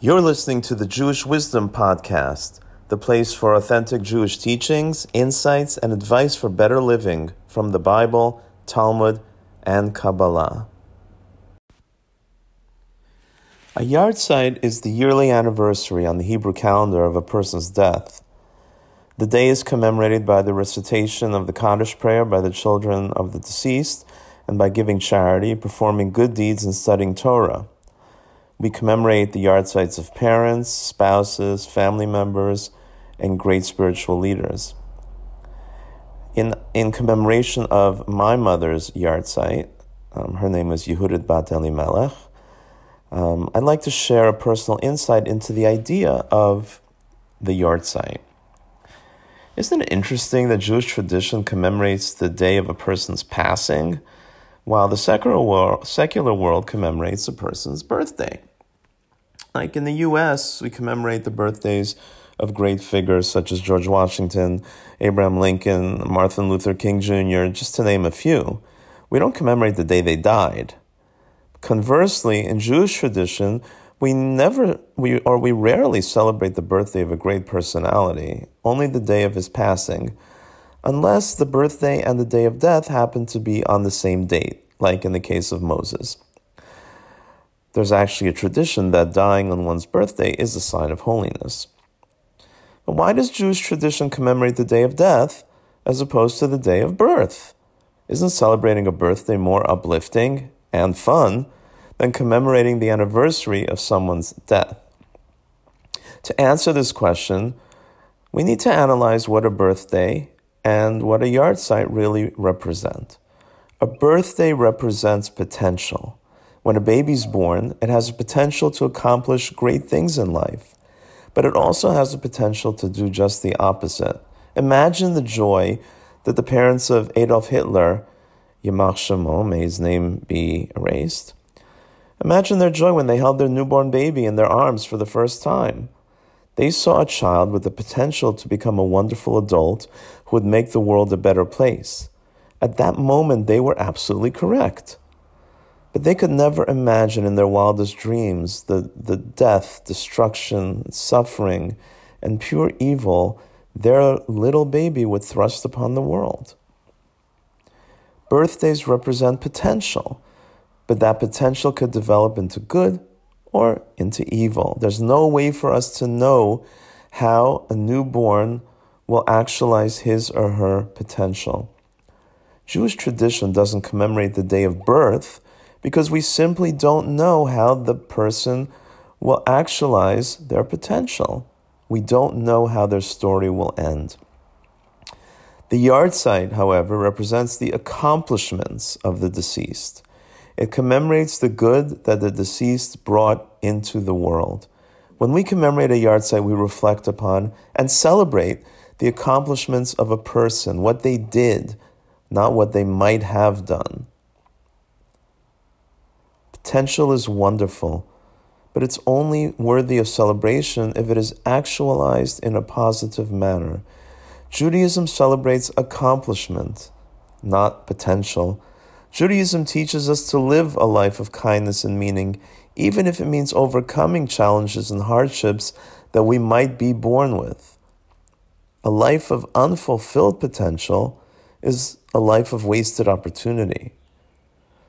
You're listening to the Jewish Wisdom Podcast, the place for authentic Jewish teachings, insights, and advice for better living from the Bible, Talmud, and Kabbalah. A yahrzeit is the yearly anniversary on the Hebrew calendar of a person's death. The day is commemorated by the recitation of the Kaddish prayer by the children of the deceased and by giving charity, performing good deeds, and studying Torah. We commemorate the yahrzeits of parents, spouses, family members, and great spiritual leaders. In, in commemoration of my mother's yahrzeit, um, her name is Yehudit Bat Elimelech, um, I'd like to share a personal insight into the idea of the yahrzeit. Isn't it interesting that Jewish tradition commemorates the day of a person's passing, while the secular world, secular world commemorates a person's birthday? Like in the US, we commemorate the birthdays of great figures such as George Washington, Abraham Lincoln, Martin Luther King Jr., just to name a few. We don't commemorate the day they died. Conversely, in Jewish tradition, we never we or we rarely celebrate the birthday of a great personality, only the day of his passing, unless the birthday and the day of death happen to be on the same date, like in the case of Moses. There's actually a tradition that dying on one's birthday is a sign of holiness. But why does Jewish tradition commemorate the day of death as opposed to the day of birth? Isn't celebrating a birthday more uplifting and fun than commemorating the anniversary of someone's death? To answer this question, we need to analyze what a birthday and what a yard yahrzeit really represent. A birthday represents potential. When a baby's born, it has the potential to accomplish great things in life, but it also has the potential to do just the opposite. Imagine the joy that the parents of Adolf Hitler, Yamach Shemo, may his name be erased, imagine their joy when they held their newborn baby in their arms for the first time. They saw a child with the potential to become a wonderful adult who would make the world a better place. At that moment, they were absolutely correct. But they could never imagine in their wildest dreams the, the death, destruction, suffering, and pure evil their little baby would thrust upon the world. Birthdays represent potential, but that potential could develop into good or into evil. There's no way for us to know how a newborn will actualize his or her potential. Jewish tradition doesn't commemorate the day of birth because we simply don't know how the person will actualize their potential. We don't know how their story will end. The yahrzeit, however, represents the accomplishments of the deceased. It commemorates the good that the deceased brought into the world. When we commemorate a yahrzeit, we reflect upon and celebrate the accomplishments of a person, what they did, not what they might have done. Potential is wonderful, but it's only worthy of celebration if it is actualized in a positive manner. Judaism celebrates accomplishment, not potential. Judaism teaches us to live a life of kindness and meaning, even if it means overcoming challenges and hardships that we might be born with. A life of unfulfilled potential is a life of wasted opportunity.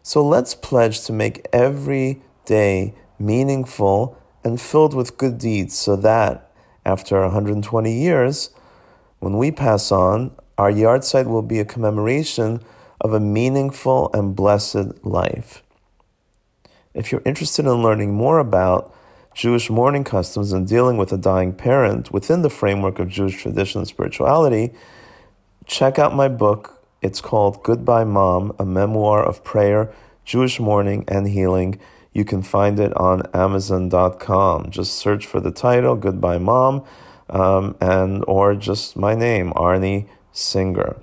So let's pledge to make every day meaningful and filled with good deeds so that after 120 years, when we pass on, our yahrzeit will be a commemoration of a meaningful and blessed life. If you're interested in learning more about Jewish mourning customs and dealing with a dying parent within the framework of Jewish tradition and spirituality, check out my book, it's called Goodbye Mom, a memoir of prayer, Jewish mourning, and healing. You can find it on Amazon.com. Just search for the title, Goodbye Mom, um, and or just my name, Arnie Singer.